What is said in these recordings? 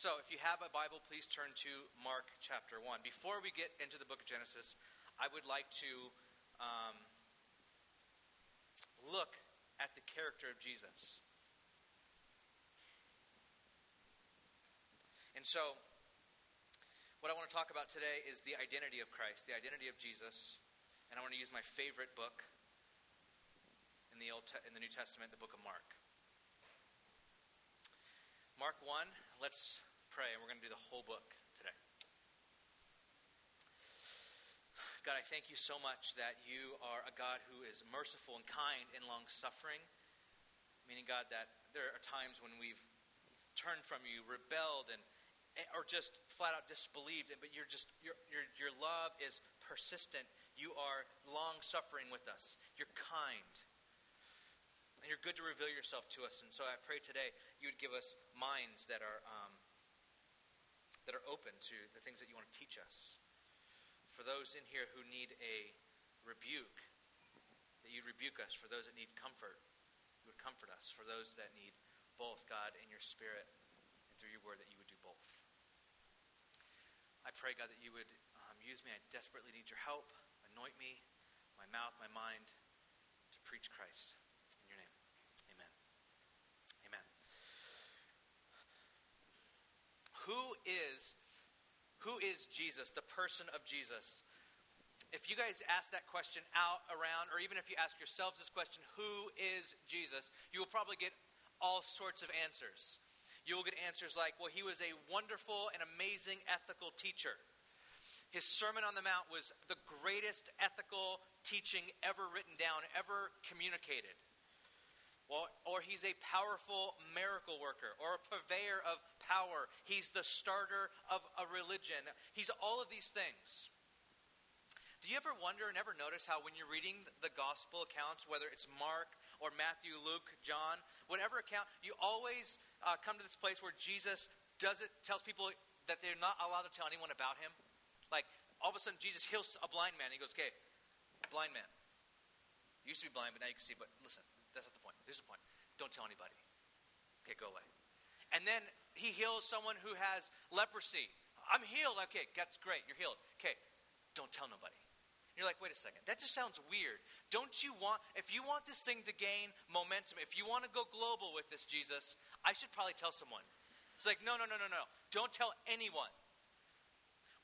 So, if you have a Bible, please turn to Mark chapter 1. Before we get into the book of Genesis, I would like to um, look at the character of Jesus. And so, what I want to talk about today is the identity of Christ, the identity of Jesus. And I want to use my favorite book in the, Old in the New Testament, the book of Mark. Mark 1, let's pray, and we're going to do the whole book today. God, I thank you so much that you are a God who is merciful and kind and long suffering. Meaning, God, that there are times when we've turned from you, rebelled, and or just flat out disbelieved. But you're just your your your love is persistent. You are long suffering with us. You're kind. And you're good to reveal yourself to us. And so I pray today you would give us minds that are um, that are open to the things that you want to teach us. For those in here who need a rebuke, that you'd rebuke us. For those that need comfort, you would comfort us. For those that need both, God, in your spirit and through your word, that you would do both. I pray, God, that you would um, use me. I desperately need your help. Anoint me, my mouth, my mind, to preach Christ. In your name, amen. Amen. Who is who is Jesus, the person of Jesus? If you guys ask that question out around, or even if you ask yourselves this question, who is Jesus, you will probably get all sorts of answers. You will get answers like, well, he was a wonderful and amazing ethical teacher. His Sermon on the Mount was the greatest ethical teaching ever written down, ever communicated. Well, or he's a powerful miracle worker or a purveyor of power. He's the starter of a religion. He's all of these things. Do you ever wonder and ever notice how when you're reading the gospel accounts, whether it's Mark or Matthew, Luke, John, whatever account, you always uh, come to this place where Jesus does it, tells people that they're not allowed to tell anyone about him? Like, all of a sudden, Jesus heals a blind man. He goes, okay, blind man. You used to be blind, but now you can see. But listen, that's not the point. Here's the point. Don't tell anybody. Okay, go away. And then he heals someone who has leprosy. I'm healed. Okay, that's great. You're healed. Okay, don't tell nobody. You're like, wait a second. That just sounds weird. Don't you want, if you want this thing to gain momentum, if you want to go global with this, Jesus, I should probably tell someone. It's like, no, no, no, no, no. Don't tell anyone.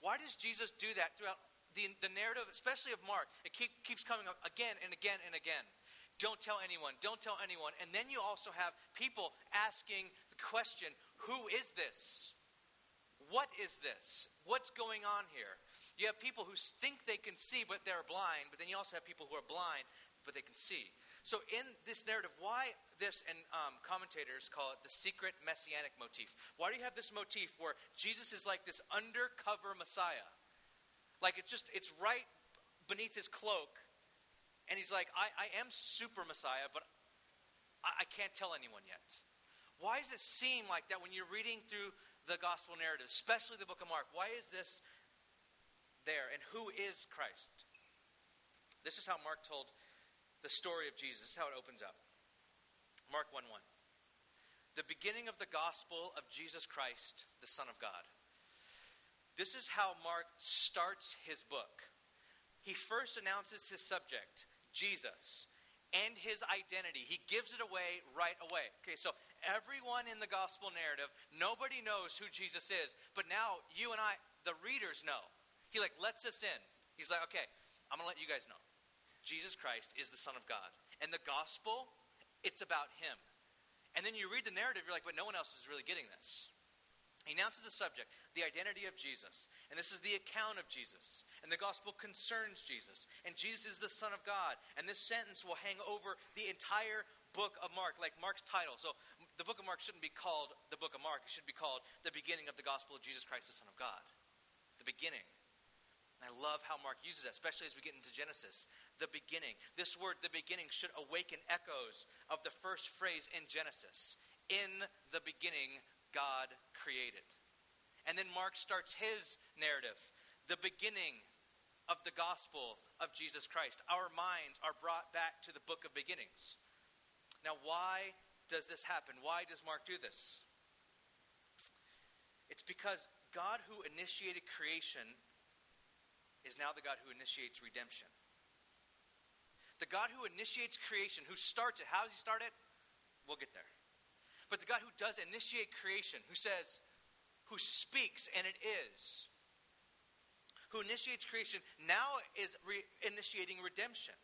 Why does Jesus do that throughout the, the narrative, especially of Mark? It keep, keeps coming up again and again and again. Don't tell anyone. Don't tell anyone. And then you also have people asking question who is this? What is this? What's going on here? You have people who think they can see, but they're blind. But then you also have people who are blind, but they can see. So, in this narrative, why this, and um, commentators call it the secret messianic motif. Why do you have this motif where Jesus is like this undercover Messiah? Like it's just, it's right beneath his cloak, and he's like, I, I am super Messiah, but I, I can't tell anyone yet. Why does it seem like that when you're reading through the gospel narrative, especially the book of Mark? Why is this there? And who is Christ? This is how Mark told the story of Jesus. This is how it opens up. Mark 1 1. The beginning of the gospel of Jesus Christ, the Son of God. This is how Mark starts his book. He first announces his subject Jesus, and his identity. He gives it away right away. Okay, so everyone in the gospel narrative, nobody knows who Jesus is, but now you and I, the readers, know. He like lets us in. He's like, okay, I'm gonna let you guys know. Jesus Christ is the Son of God. And the gospel, it's about him. And then you read the narrative, you're like, but no one else is really getting this. He announces the subject, the identity of Jesus. And this is the account of Jesus. And the gospel concerns Jesus. And Jesus is the Son of God. And this sentence will hang over the entire book of Mark, like Mark's title. So the book of Mark shouldn't be called the book of Mark. It should be called the beginning of the gospel of Jesus Christ, the Son of God. The beginning. And I love how Mark uses that, especially as we get into Genesis. The beginning. This word, the beginning, should awaken echoes of the first phrase in Genesis. In the beginning, God created. And then Mark starts his narrative, the beginning of the gospel of Jesus Christ. Our minds are brought back to the book of beginnings. Now, why does this happen? Why does Mark do this? It's because God who initiated creation is now the God who initiates redemption. The God who initiates creation, who starts it, how does he start it? We'll get there. But the God who does initiate creation, who says, who speaks and it is, who initiates creation, now is re- initiating redemption.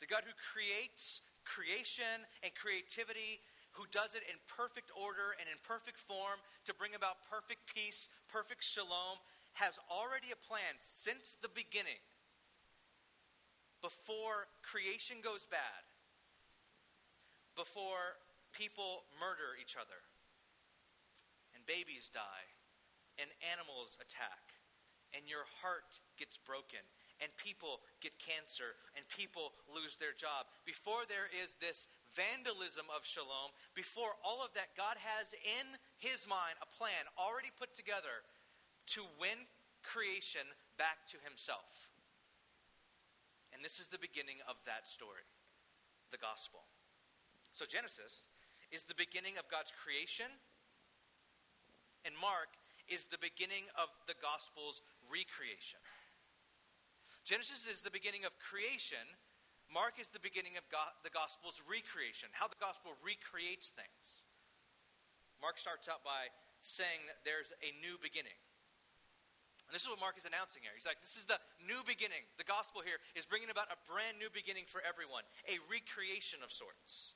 The God who creates creation and creativity, who does it in perfect order and in perfect form to bring about perfect peace, perfect shalom, has already a plan since the beginning. Before creation goes bad, before people murder each other, and babies die, and animals attack, and your heart gets broken and people get cancer and people lose their job. Before there is this vandalism of shalom, before all of that, God has in his mind a plan already put together to win creation back to himself. And this is the beginning of that story, the gospel. So Genesis is the beginning of God's creation, and Mark is the beginning of the gospel's recreation. Genesis is the beginning of creation. Mark is the beginning of the gospel's recreation, how the gospel recreates things. Mark starts out by saying that there's a new beginning. And this is what Mark is announcing here. He's like, this is the new beginning. The gospel here is bringing about a brand new beginning for everyone, a recreation of sorts.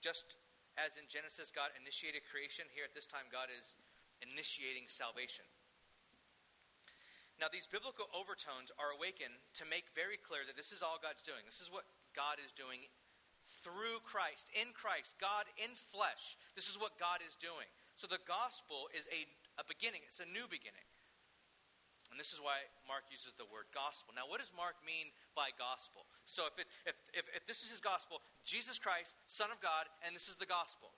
Just as in Genesis, God initiated creation, here at this time, God is initiating salvation. Now, these biblical overtones are awakened to make very clear that this is all God's doing. This is what God is doing through Christ, in Christ, God in flesh. This is what God is doing. So the gospel is a, a beginning, it's a new beginning. And this is why Mark uses the word gospel. Now, what does Mark mean by gospel? So, if, it, if, if, if this is his gospel, Jesus Christ, Son of God, and this is the gospel,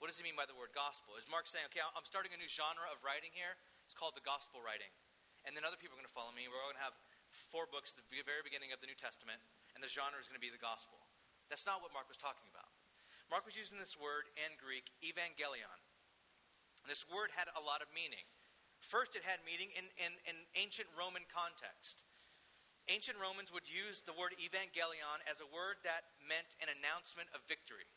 what does he mean by the word gospel? Is Mark saying, okay, I'm starting a new genre of writing here? It's called the gospel writing. And then other people are going to follow me. We're all going to have four books at the very beginning of the New Testament, and the genre is going to be the gospel. That's not what Mark was talking about. Mark was using this word in Greek, evangelion. This word had a lot of meaning. First, it had meaning in, in, in ancient Roman context. Ancient Romans would use the word evangelion as a word that meant an announcement of victory.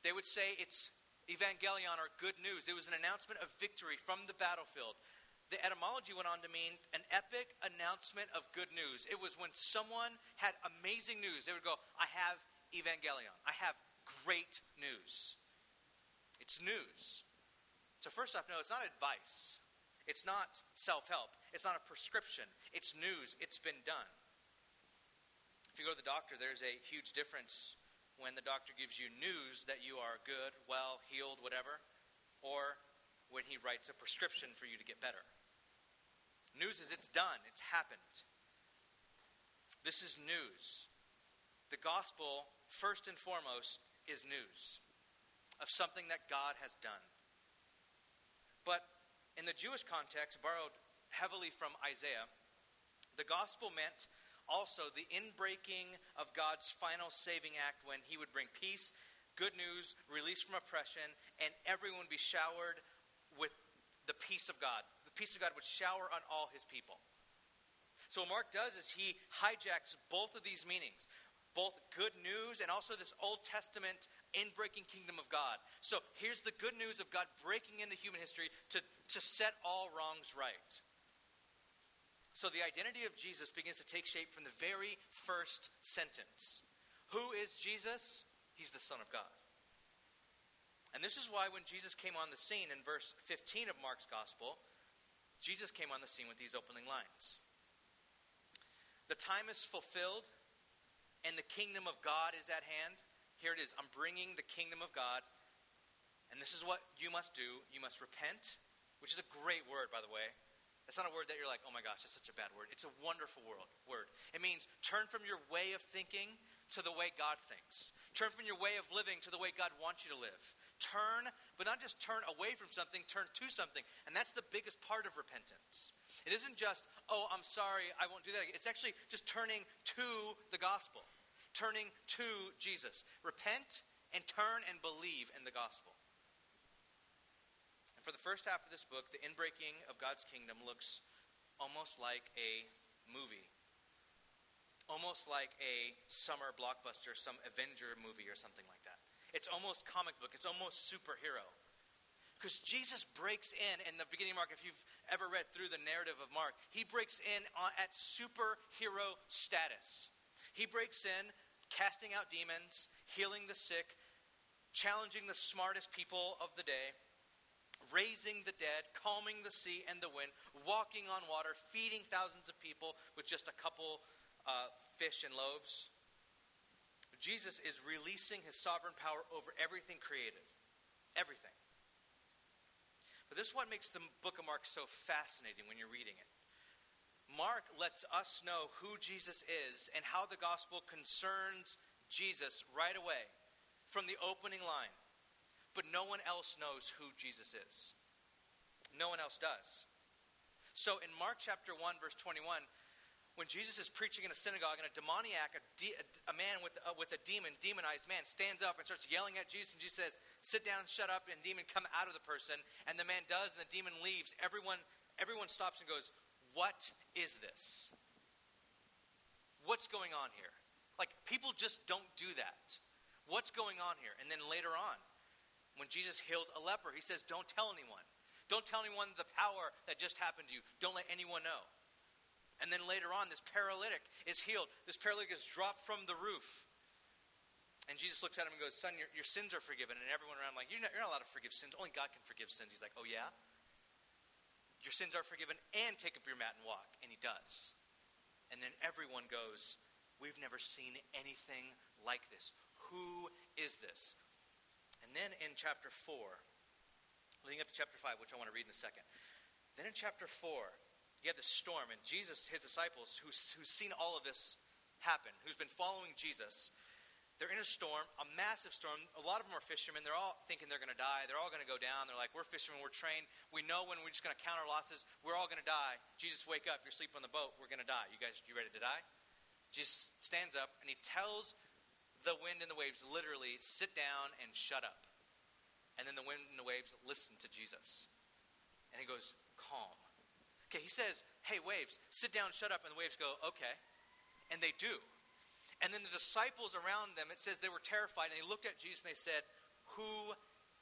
They would say it's evangelion or good news. It was an announcement of victory from the battlefield. The etymology went on to mean an epic announcement of good news. It was when someone had amazing news. They would go, I have evangelion. I have great news. It's news. So, first off, no, it's not advice. It's not self help. It's not a prescription. It's news. It's been done. If you go to the doctor, there's a huge difference when the doctor gives you news that you are good, well, healed, whatever, or when he writes a prescription for you to get better. News is it's done, it's happened. This is news. The gospel, first and foremost, is news of something that God has done. But in the Jewish context, borrowed heavily from Isaiah, the gospel meant also the inbreaking of God's final saving act when he would bring peace, good news, release from oppression, and everyone would be showered with the peace of God. Peace of God would shower on all his people. So, what Mark does is he hijacks both of these meanings both good news and also this Old Testament inbreaking kingdom of God. So, here's the good news of God breaking into human history to, to set all wrongs right. So the identity of Jesus begins to take shape from the very first sentence. Who is Jesus? He's the Son of God. And this is why when Jesus came on the scene in verse 15 of Mark's Gospel, Jesus came on the scene with these opening lines. The time is fulfilled and the kingdom of God is at hand. Here it is. I'm bringing the kingdom of God. And this is what you must do. You must repent, which is a great word, by the way. It's not a word that you're like, oh my gosh, that's such a bad word. It's a wonderful word. It means turn from your way of thinking to the way God thinks. Turn from your way of living to the way God wants you to live. Turn, but not just turn away from something, turn to something. And that's the biggest part of repentance. It isn't just, oh, I'm sorry, I won't do that again. It's actually just turning to the gospel, turning to Jesus. Repent and turn and believe in the gospel. And for the first half of this book, the inbreaking of God's kingdom looks almost like a movie. Almost like a summer blockbuster, some Avenger movie or something like that. It's almost comic book, it's almost superhero. Because Jesus breaks in in the beginning of Mark, if you've ever read through the narrative of Mark, he breaks in at superhero status. He breaks in casting out demons, healing the sick, challenging the smartest people of the day, raising the dead, calming the sea and the wind, walking on water, feeding thousands of people with just a couple uh, fish and loaves. Jesus is releasing his sovereign power over everything created. Everything. But this is what makes the book of Mark so fascinating when you're reading it. Mark lets us know who Jesus is and how the gospel concerns Jesus right away from the opening line but no one else knows who Jesus is. No one else does. So in Mark chapter 1, verse 21, when Jesus is preaching in a synagogue and a demoniac, a, de- a man with, uh, with a demon, demonized man, stands up and starts yelling at Jesus, and Jesus says, Sit down, shut up, and demon come out of the person. And the man does, and the demon leaves. Everyone, everyone stops and goes, What is this? What's going on here? Like, people just don't do that. What's going on here? And then later on, when Jesus heals a leper, he says, Don't tell anyone. Don't tell anyone the power that just happened to you. Don't let anyone know. And then later on, this paralytic is healed. This paralytic is dropped from the roof. And Jesus looks at him and goes, Son, your, your sins are forgiven. And everyone around, like, you're not, you're not allowed to forgive sins. Only God can forgive sins. He's like, Oh, yeah? Your sins are forgiven and take up your mat and walk. And he does. And then everyone goes, We've never seen anything like this. Who is this? And then in chapter 4, leading up to chapter 5, which I want to read in a second. Then in chapter 4, you have the storm, and Jesus, his disciples, who's, who's seen all of this happen, who's been following Jesus, they're in a storm, a massive storm. A lot of them are fishermen. They're all thinking they're going to die. They're all going to go down. They're like, we're fishermen. We're trained. We know when we're just going to count our losses. We're all going to die. Jesus, wake up. You're sleeping on the boat. We're going to die. You guys, you ready to die? Jesus stands up and he tells the wind and the waves literally sit down and shut up. And then the wind and the waves listen to Jesus. And he goes, calm. Okay, he says, hey, waves, sit down, shut up. And the waves go, okay. And they do. And then the disciples around them, it says they were terrified and they looked at Jesus and they said, Who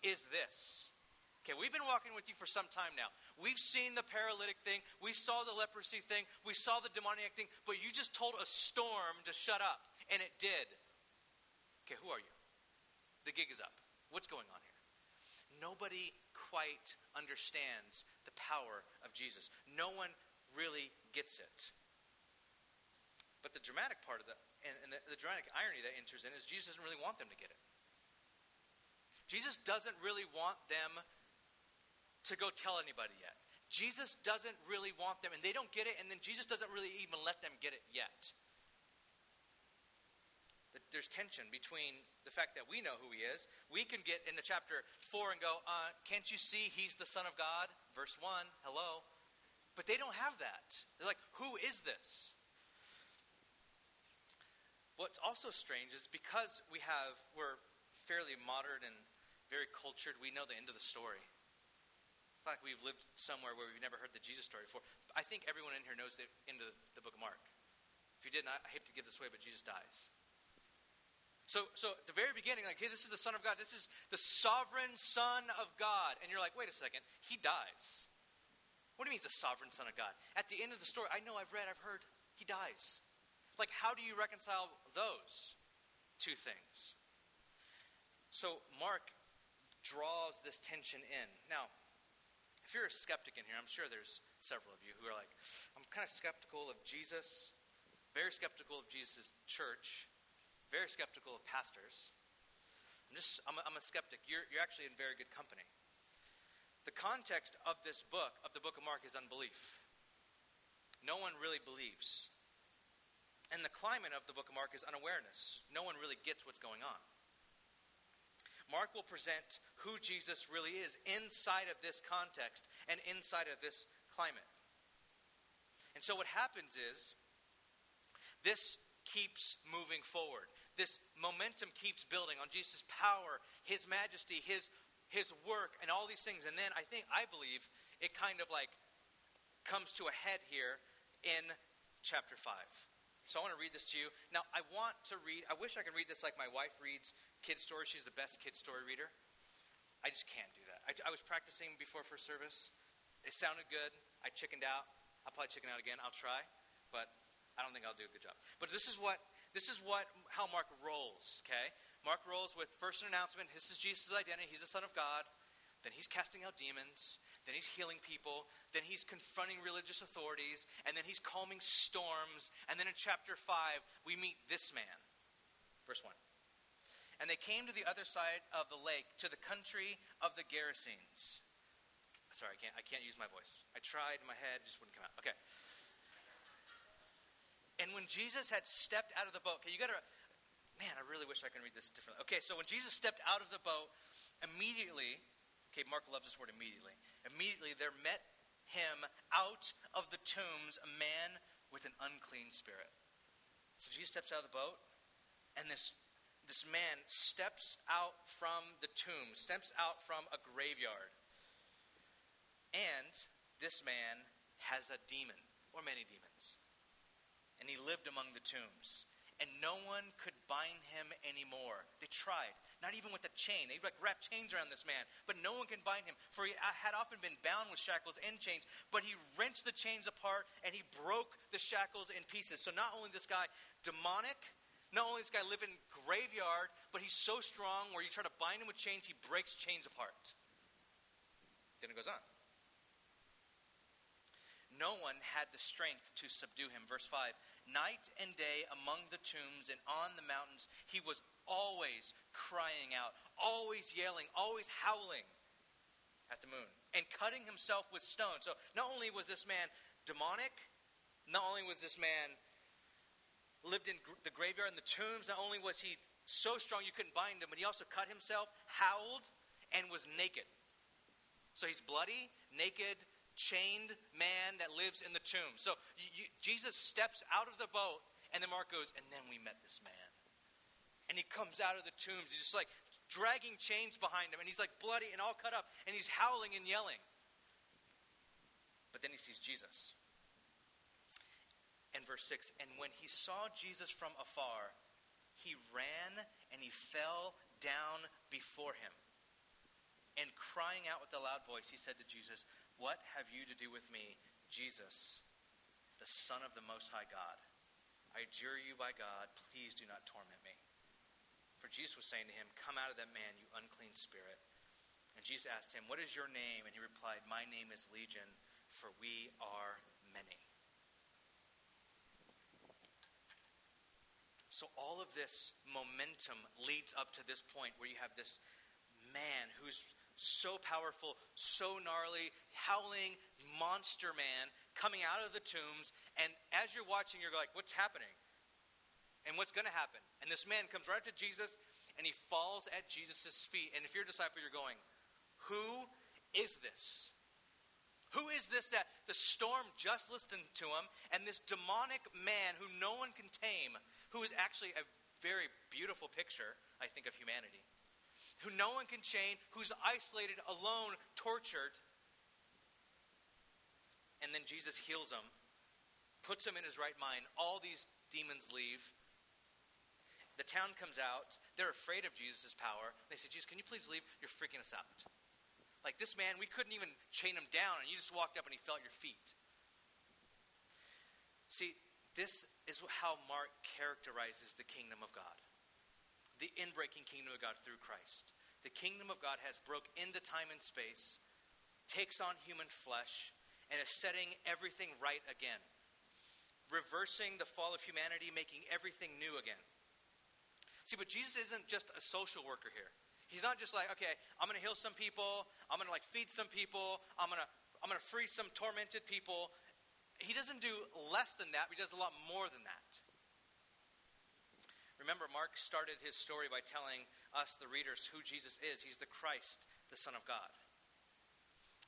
is this? Okay, we've been walking with you for some time now. We've seen the paralytic thing, we saw the leprosy thing, we saw the demoniac thing, but you just told a storm to shut up, and it did. Okay, who are you? The gig is up. What's going on here? Nobody quite understands the power of Jesus. No one really gets it. But the dramatic part of the, and, and the, the dramatic irony that enters in is Jesus doesn't really want them to get it. Jesus doesn't really want them to go tell anybody yet. Jesus doesn't really want them, and they don't get it, and then Jesus doesn't really even let them get it yet there's tension between the fact that we know who he is. We can get into chapter 4 and go, uh, Can't you see he's the Son of God? Verse 1, hello. But they don't have that. They're like, Who is this? What's also strange is because we have, we're fairly modern and very cultured, we know the end of the story. It's like we've lived somewhere where we've never heard the Jesus story before. I think everyone in here knows the end of the book of Mark. If you didn't, I hate to give this away, but Jesus dies. So, so at the very beginning, like, hey, this is the Son of God. This is the sovereign Son of God. And you're like, wait a second, he dies. What do you mean, the sovereign Son of God? At the end of the story, I know, I've read, I've heard, he dies. Like, how do you reconcile those two things? So, Mark draws this tension in. Now, if you're a skeptic in here, I'm sure there's several of you who are like, I'm kind of skeptical of Jesus, very skeptical of Jesus' church, very skeptical of pastors. I'm just, I'm a, I'm a skeptic. You're, you're actually in very good company. The context of this book, of the book of Mark, is unbelief. No one really believes. And the climate of the book of Mark is unawareness. No one really gets what's going on. Mark will present who Jesus really is inside of this context and inside of this climate. And so what happens is this keeps moving forward this momentum keeps building on Jesus' power, his majesty, his his work and all these things. And then I think, I believe, it kind of like comes to a head here in chapter 5. So I want to read this to you. Now, I want to read, I wish I could read this like my wife reads kid stories. She's the best kid story reader. I just can't do that. I, I was practicing before first service. It sounded good. I chickened out. I'll probably chicken out again. I'll try, but I don't think I'll do a good job. But this is what this is what how Mark rolls, okay? Mark rolls with first an announcement, this is Jesus' identity, he's the Son of God. Then he's casting out demons. Then he's healing people. Then he's confronting religious authorities. And then he's calming storms. And then in chapter 5, we meet this man. Verse 1. And they came to the other side of the lake, to the country of the Gerasenes. Sorry, I can't, I can't use my voice. I tried my head, just wouldn't come out. Okay. And when Jesus had stepped out of the boat, okay, you got to man, I really wish I could read this differently. Okay, so when Jesus stepped out of the boat, immediately, okay, Mark loves this word immediately. Immediately there met him out of the tombs a man with an unclean spirit. So Jesus steps out of the boat, and this this man steps out from the tomb, steps out from a graveyard. And this man has a demon, or many demons. And he lived among the tombs and no one could bind him anymore. They tried, not even with a chain. They like wrapped chains around this man, but no one can bind him, for he had often been bound with shackles and chains. But he wrenched the chains apart and he broke the shackles in pieces. So not only this guy demonic, not only this guy live in graveyard, but he's so strong where you try to bind him with chains, he breaks chains apart. Then it goes on. No one had the strength to subdue him. Verse 5 Night and day among the tombs and on the mountains, he was always crying out, always yelling, always howling at the moon, and cutting himself with stones. So not only was this man demonic, not only was this man lived in the graveyard and the tombs, not only was he so strong you couldn't bind him, but he also cut himself, howled, and was naked. So he's bloody, naked, chained man that lives in the tomb. So you, you, Jesus steps out of the boat, and then Mark goes, and then we met this man. And he comes out of the tombs. He's just like dragging chains behind him, and he's like bloody and all cut up, and he's howling and yelling. But then he sees Jesus. And verse 6 And when he saw Jesus from afar, he ran and he fell down before him. And crying out with a loud voice, he said to Jesus, what have you to do with me, Jesus, the Son of the Most High God? I adjure you by God, please do not torment me. For Jesus was saying to him, Come out of that man, you unclean spirit. And Jesus asked him, What is your name? And he replied, My name is Legion, for we are many. So all of this momentum leads up to this point where you have this man who's so powerful, so gnarly, howling monster man coming out of the tombs. And as you're watching, you're like, what's happening? And what's going to happen? And this man comes right up to Jesus and he falls at Jesus' feet. And if you're a disciple, you're going, Who is this? Who is this that the storm just listened to him and this demonic man who no one can tame, who is actually a very beautiful picture, I think, of humanity? Who no one can chain, who's isolated, alone, tortured. And then Jesus heals him, puts him in his right mind. All these demons leave. The town comes out. They're afraid of Jesus' power. They say, Jesus, can you please leave? You're freaking us out. Like this man, we couldn't even chain him down, and you just walked up and he felt your feet. See, this is how Mark characterizes the kingdom of God the inbreaking kingdom of God through Christ. The kingdom of God has broke into time and space, takes on human flesh, and is setting everything right again. Reversing the fall of humanity, making everything new again. See, but Jesus isn't just a social worker here. He's not just like, okay, I'm going to heal some people, I'm going to like feed some people, I'm going to I'm going to free some tormented people. He doesn't do less than that, he does a lot more than. Remember, Mark started his story by telling us, the readers, who Jesus is. He's the Christ, the Son of God.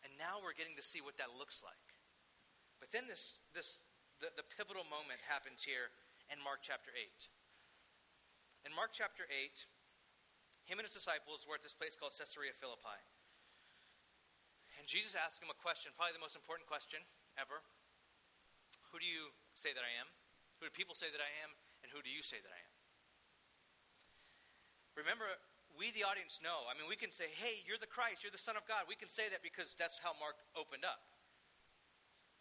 And now we're getting to see what that looks like. But then this, this the, the pivotal moment happens here in Mark chapter 8. In Mark chapter 8, him and his disciples were at this place called Caesarea Philippi. And Jesus asked him a question, probably the most important question ever. Who do you say that I am? Who do people say that I am? And who do you say that I am? Remember, we, the audience, know. I mean, we can say, hey, you're the Christ, you're the Son of God. We can say that because that's how Mark opened up.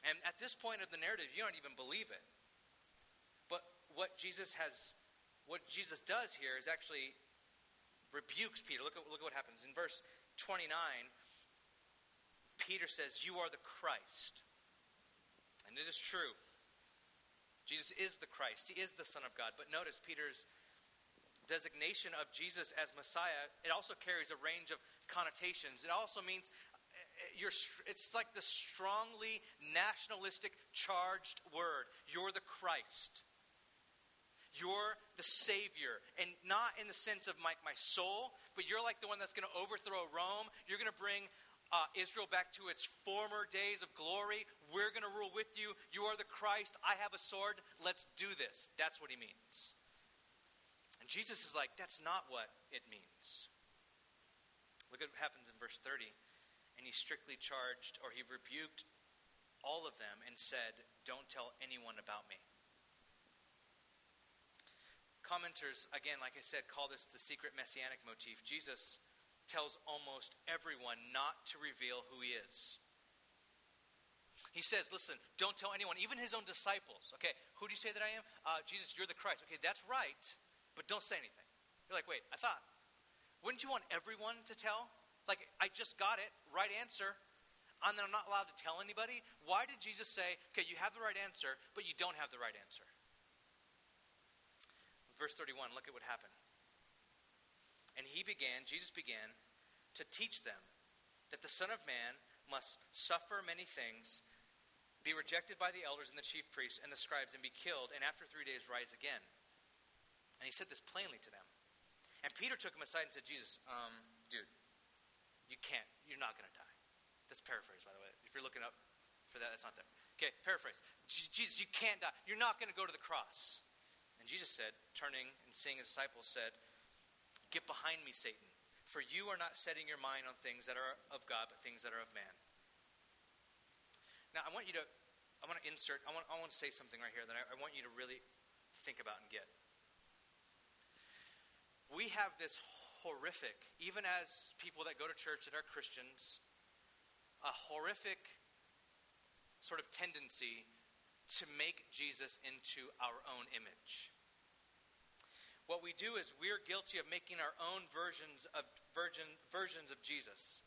And at this point of the narrative, you don't even believe it. But what Jesus has, what Jesus does here is actually rebukes Peter. Look at, look at what happens. In verse 29, Peter says, You are the Christ. And it is true. Jesus is the Christ, He is the Son of God. But notice Peter's designation of Jesus as Messiah, it also carries a range of connotations. It also means eh, you're, it's like the strongly nationalistic charged word. You're the Christ. You're the Savior. And not in the sense of my, my soul, but you're like the one that's going to overthrow Rome. You're going to bring uh, Israel back to its former days of glory. We're going to rule with you. You are the Christ. I have a sword. Let's do this. That's what he means. And Jesus is like, that's not what it means. Look at what happens in verse 30. And he strictly charged, or he rebuked all of them and said, Don't tell anyone about me. Commenters, again, like I said, call this the secret messianic motif. Jesus tells almost everyone not to reveal who he is. He says, Listen, don't tell anyone, even his own disciples. Okay, who do you say that I am? Uh, Jesus, you're the Christ. Okay, that's right but don't say anything. You're like, wait, I thought, wouldn't you want everyone to tell? Like, I just got it, right answer, and then I'm not allowed to tell anybody? Why did Jesus say, okay, you have the right answer, but you don't have the right answer? Verse 31, look at what happened. And he began, Jesus began, to teach them that the Son of Man must suffer many things, be rejected by the elders and the chief priests and the scribes, and be killed, and after three days rise again. And he said this plainly to them. And Peter took him aside and said, Jesus, um, dude, you can't, you're not going to die. That's paraphrase, by the way. If you're looking up for that, that's not there. Okay, paraphrase. Jesus, you can't die. You're not going to go to the cross. And Jesus said, turning and seeing his disciples, said, Get behind me, Satan, for you are not setting your mind on things that are of God, but things that are of man. Now, I want you to, I want to insert, I want, I want to say something right here that I, I want you to really think about and get we have this horrific, even as people that go to church that are Christians, a horrific sort of tendency to make Jesus into our own image. What we do is we're guilty of making our own versions of virgin, versions of Jesus.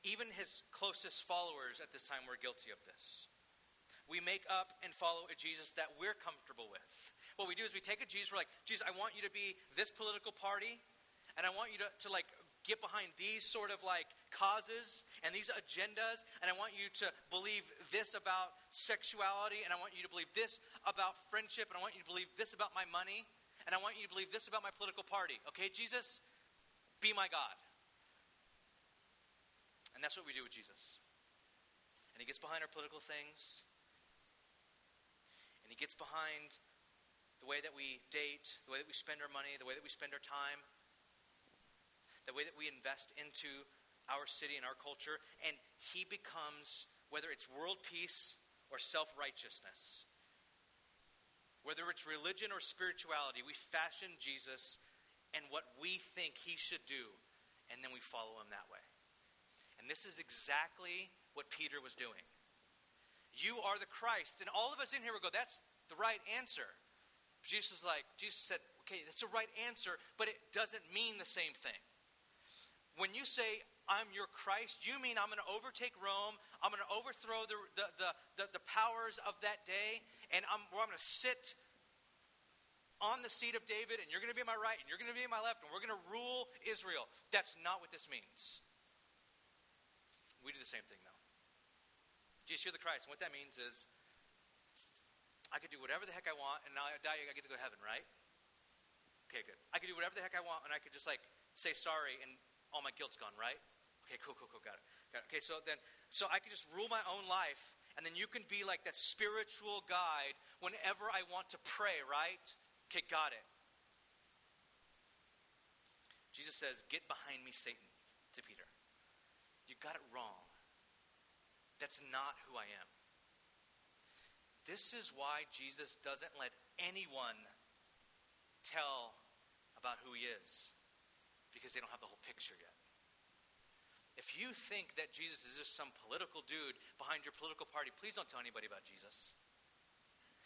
Even his closest followers at this time were guilty of this. We make up and follow a Jesus that we're comfortable with. What we do is we take a Jesus, we're like, Jesus, I want you to be this political party, and I want you to, to like get behind these sort of like causes and these agendas, and I want you to believe this about sexuality, and I want you to believe this about friendship, and I want you to believe this about my money, and I want you to believe this about my political party. Okay, Jesus? Be my God. And that's what we do with Jesus. And he gets behind our political things, and he gets behind the way that we date, the way that we spend our money, the way that we spend our time, the way that we invest into our city and our culture. And he becomes, whether it's world peace or self righteousness, whether it's religion or spirituality, we fashion Jesus and what we think he should do, and then we follow him that way. And this is exactly what Peter was doing. You are the Christ. And all of us in here will go, that's the right answer. Jesus is like, Jesus said, okay, that's the right answer, but it doesn't mean the same thing. When you say, I'm your Christ, you mean I'm going to overtake Rome, I'm going to overthrow the, the, the, the, the powers of that day, and I'm, I'm going to sit on the seat of David, and you're going to be my right, and you're going to be my left, and we're going to rule Israel. That's not what this means. We do the same thing, though. Jesus, you're the Christ. And what that means is I could do whatever the heck I want, and now I die, I get to go to heaven, right? Okay, good. I could do whatever the heck I want, and I could just like say sorry, and all my guilt's gone, right? Okay, cool, cool, cool, got it. Got it. Okay, so then, so I could just rule my own life, and then you can be like that spiritual guide whenever I want to pray, right? Okay, got it. Jesus says, Get behind me, Satan, to Peter. You got it wrong. That's not who I am. This is why Jesus doesn't let anyone tell about who he is, because they don't have the whole picture yet. If you think that Jesus is just some political dude behind your political party, please don't tell anybody about Jesus.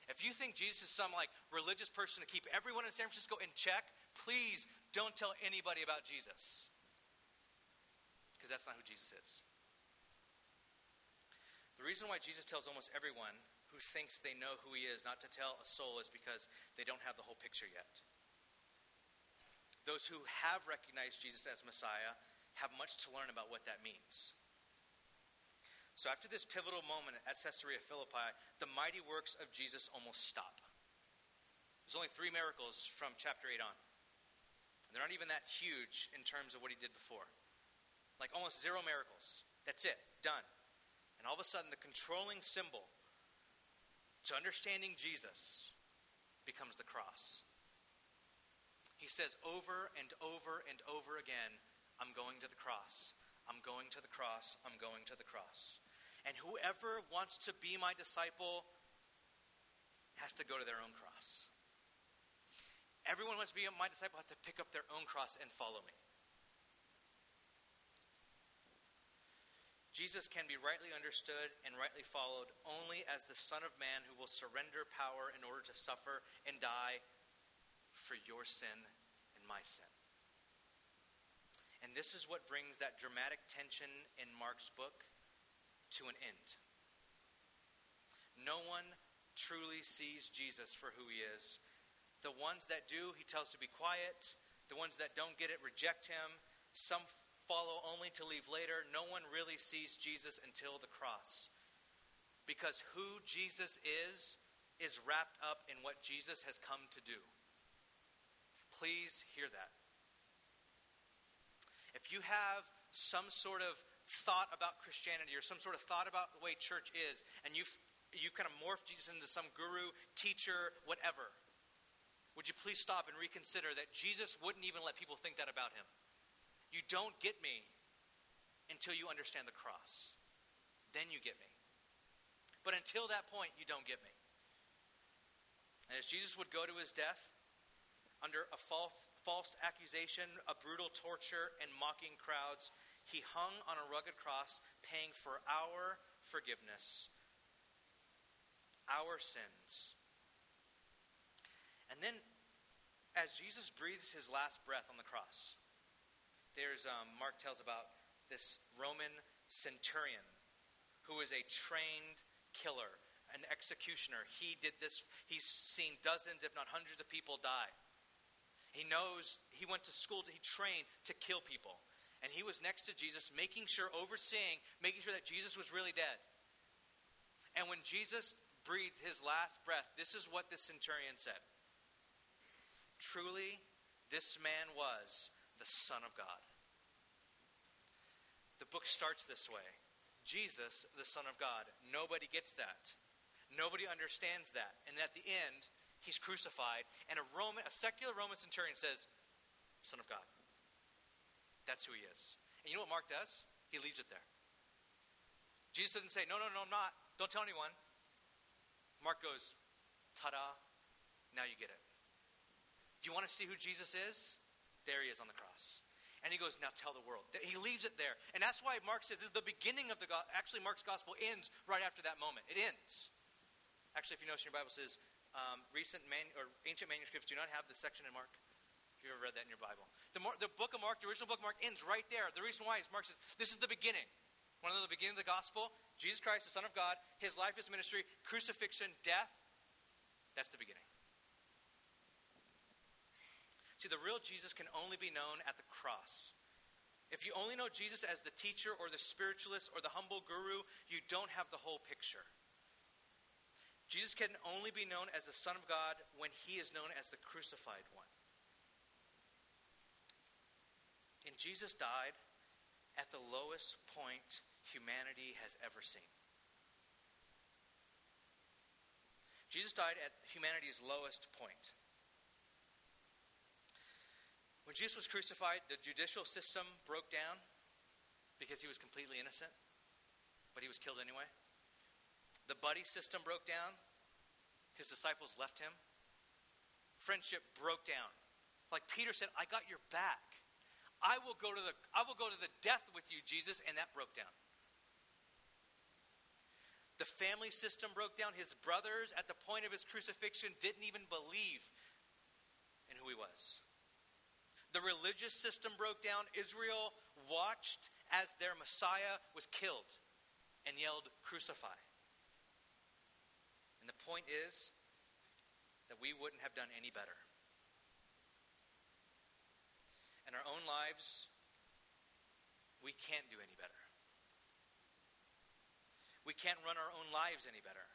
If you think Jesus is some like religious person to keep everyone in San Francisco in check, please don't tell anybody about Jesus. Because that's not who Jesus is. The reason why Jesus tells almost everyone who thinks they know who he is not to tell a soul is because they don't have the whole picture yet. Those who have recognized Jesus as Messiah have much to learn about what that means. So after this pivotal moment at Caesarea Philippi, the mighty works of Jesus almost stop. There's only three miracles from chapter 8 on. They're not even that huge in terms of what he did before. Like almost zero miracles. That's it, done. And all of a sudden, the controlling symbol to understanding Jesus becomes the cross. He says over and over and over again, I'm going to the cross. I'm going to the cross. I'm going to the cross. And whoever wants to be my disciple has to go to their own cross. Everyone who wants to be my disciple has to pick up their own cross and follow me. Jesus can be rightly understood and rightly followed only as the Son of Man who will surrender power in order to suffer and die for your sin and my sin. And this is what brings that dramatic tension in Mark's book to an end. No one truly sees Jesus for who he is. The ones that do, he tells to be quiet. The ones that don't get it reject him. Some follow only to leave later. No one really sees Jesus until the cross. Because who Jesus is, is wrapped up in what Jesus has come to do. Please hear that. If you have some sort of thought about Christianity or some sort of thought about the way church is, and you've, you've kind of morphed Jesus into some guru, teacher, whatever, would you please stop and reconsider that Jesus wouldn't even let people think that about him? You don't get me until you understand the cross. Then you get me. But until that point, you don't get me. And as Jesus would go to his death under a false, false accusation, a brutal torture, and mocking crowds, he hung on a rugged cross, paying for our forgiveness, our sins. And then, as Jesus breathes his last breath on the cross, there's um, Mark tells about this Roman centurion who is a trained killer, an executioner. He did this, he's seen dozens, if not hundreds, of people die. He knows, he went to school, he trained to kill people and he was next to Jesus, making sure, overseeing, making sure that Jesus was really dead. And when Jesus breathed his last breath, this is what the centurion said Truly, this man was the Son of God. The book starts this way Jesus, the Son of God. Nobody gets that. Nobody understands that. And at the end, he's crucified, and a Roman, a secular Roman centurion says, Son of God. That's who he is. And you know what Mark does? He leaves it there. Jesus doesn't say, No, no, no, I'm not. Don't tell anyone. Mark goes, Ta da, now you get it. Do you want to see who Jesus is? There he is on the cross. And he goes, Now tell the world. He leaves it there. And that's why Mark says this is the beginning of the gospel. Actually, Mark's gospel ends right after that moment. It ends. Actually, if you notice in your Bible, says um, recent man, or ancient manuscripts do not have the section in Mark. If you ever read that in your Bible, the, the book of Mark, the original book of Mark, ends right there. The reason why is Mark says this is the beginning. One of the beginning of the gospel, Jesus Christ, the Son of God, his life, his ministry, crucifixion, death. That's the beginning. See, the real Jesus can only be known at the cross. If you only know Jesus as the teacher or the spiritualist or the humble guru, you don't have the whole picture. Jesus can only be known as the Son of God when he is known as the crucified one. And Jesus died at the lowest point humanity has ever seen. Jesus died at humanity's lowest point. When Jesus was crucified, the judicial system broke down because he was completely innocent, but he was killed anyway. The buddy system broke down. His disciples left him. Friendship broke down. Like Peter said, I got your back. I will go to the I will go to the death with you, Jesus, and that broke down. The family system broke down. His brothers, at the point of his crucifixion, didn't even believe in who he was. The religious system broke down. Israel watched as their Messiah was killed and yelled, Crucify. And the point is that we wouldn't have done any better. In our own lives, we can't do any better. We can't run our own lives any better.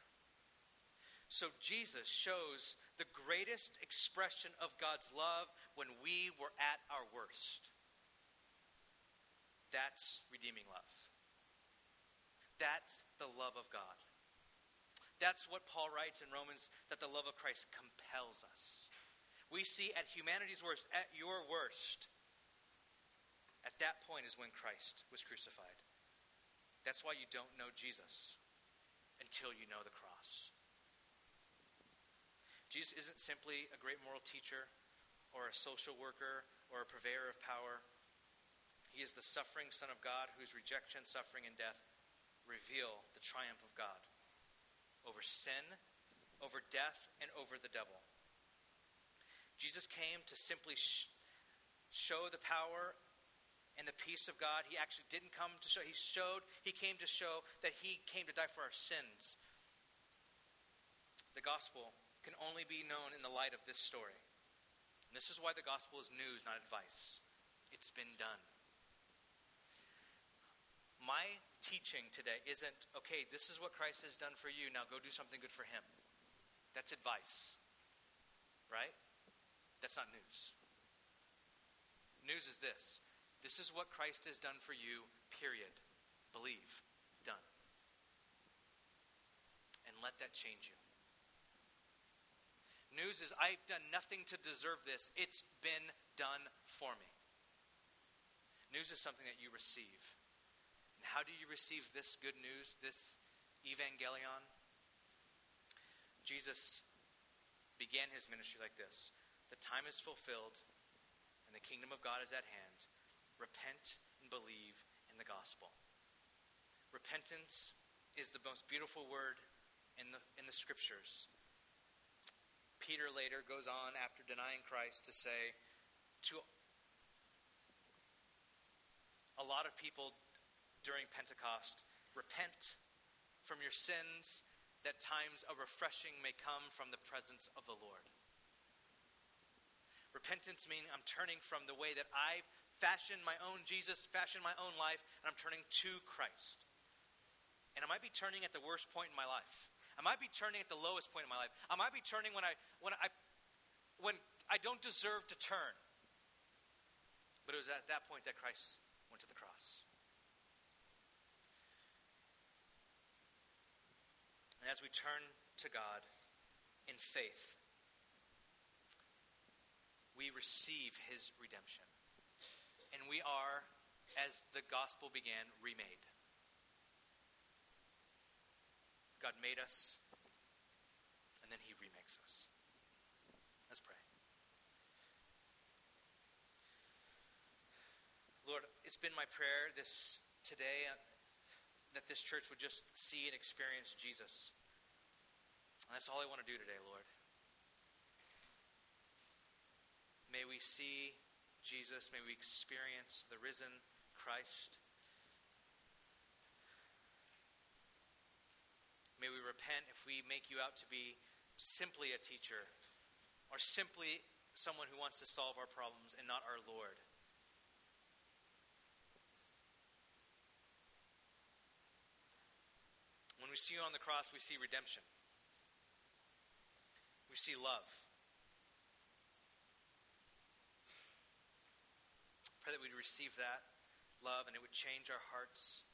So Jesus shows the greatest expression of God's love when we were at our worst. That's redeeming love. That's the love of God. That's what Paul writes in Romans that the love of Christ compels us. We see at humanity's worst, at your worst, at that point is when Christ was crucified. That's why you don't know Jesus until you know the cross. Jesus isn't simply a great moral teacher or a social worker or a purveyor of power. He is the suffering Son of God whose rejection, suffering, and death reveal the triumph of God over sin, over death, and over the devil. Jesus came to simply sh- show the power and the peace of God. He actually didn't come to show, he showed, he came to show that he came to die for our sins. The gospel can only be known in the light of this story. And this is why the gospel is news, not advice. It's been done. My teaching today isn't, okay, this is what Christ has done for you, now go do something good for him. That's advice, right? That's not news. News is this this is what Christ has done for you, period. Believe. Done. And let that change you. News is I've done nothing to deserve this. It's been done for me. News is something that you receive. And how do you receive this good news, this evangelion? Jesus began his ministry like this The time is fulfilled, and the kingdom of God is at hand repent and believe in the gospel. Repentance is the most beautiful word in the, in the scriptures. Peter later goes on after denying Christ to say to a lot of people during Pentecost, repent from your sins that times of refreshing may come from the presence of the Lord. Repentance meaning I'm turning from the way that I've fashioned my own Jesus, fashioned my own life, and I'm turning to Christ. And I might be turning at the worst point in my life. I might be turning at the lowest point in my life. I might be turning when I when I when I don't deserve to turn. But it was at that point that Christ went to the cross. And as we turn to God in faith, we receive his redemption and we are, as the gospel began, remade. God made us, and then He remakes us. Let's pray. Lord, it's been my prayer this today uh, that this church would just see and experience Jesus. And that's all I want to do today, Lord. May we see Jesus. May we experience the risen Christ. May we repent if we make you out to be simply a teacher or simply someone who wants to solve our problems and not our Lord. When we see you on the cross, we see redemption. We see love. Pray that we'd receive that love and it would change our hearts.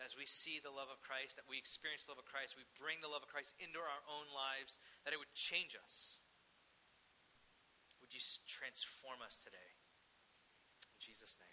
As we see the love of Christ, that we experience the love of Christ, we bring the love of Christ into our own lives, that it would change us. Would you transform us today? In Jesus' name.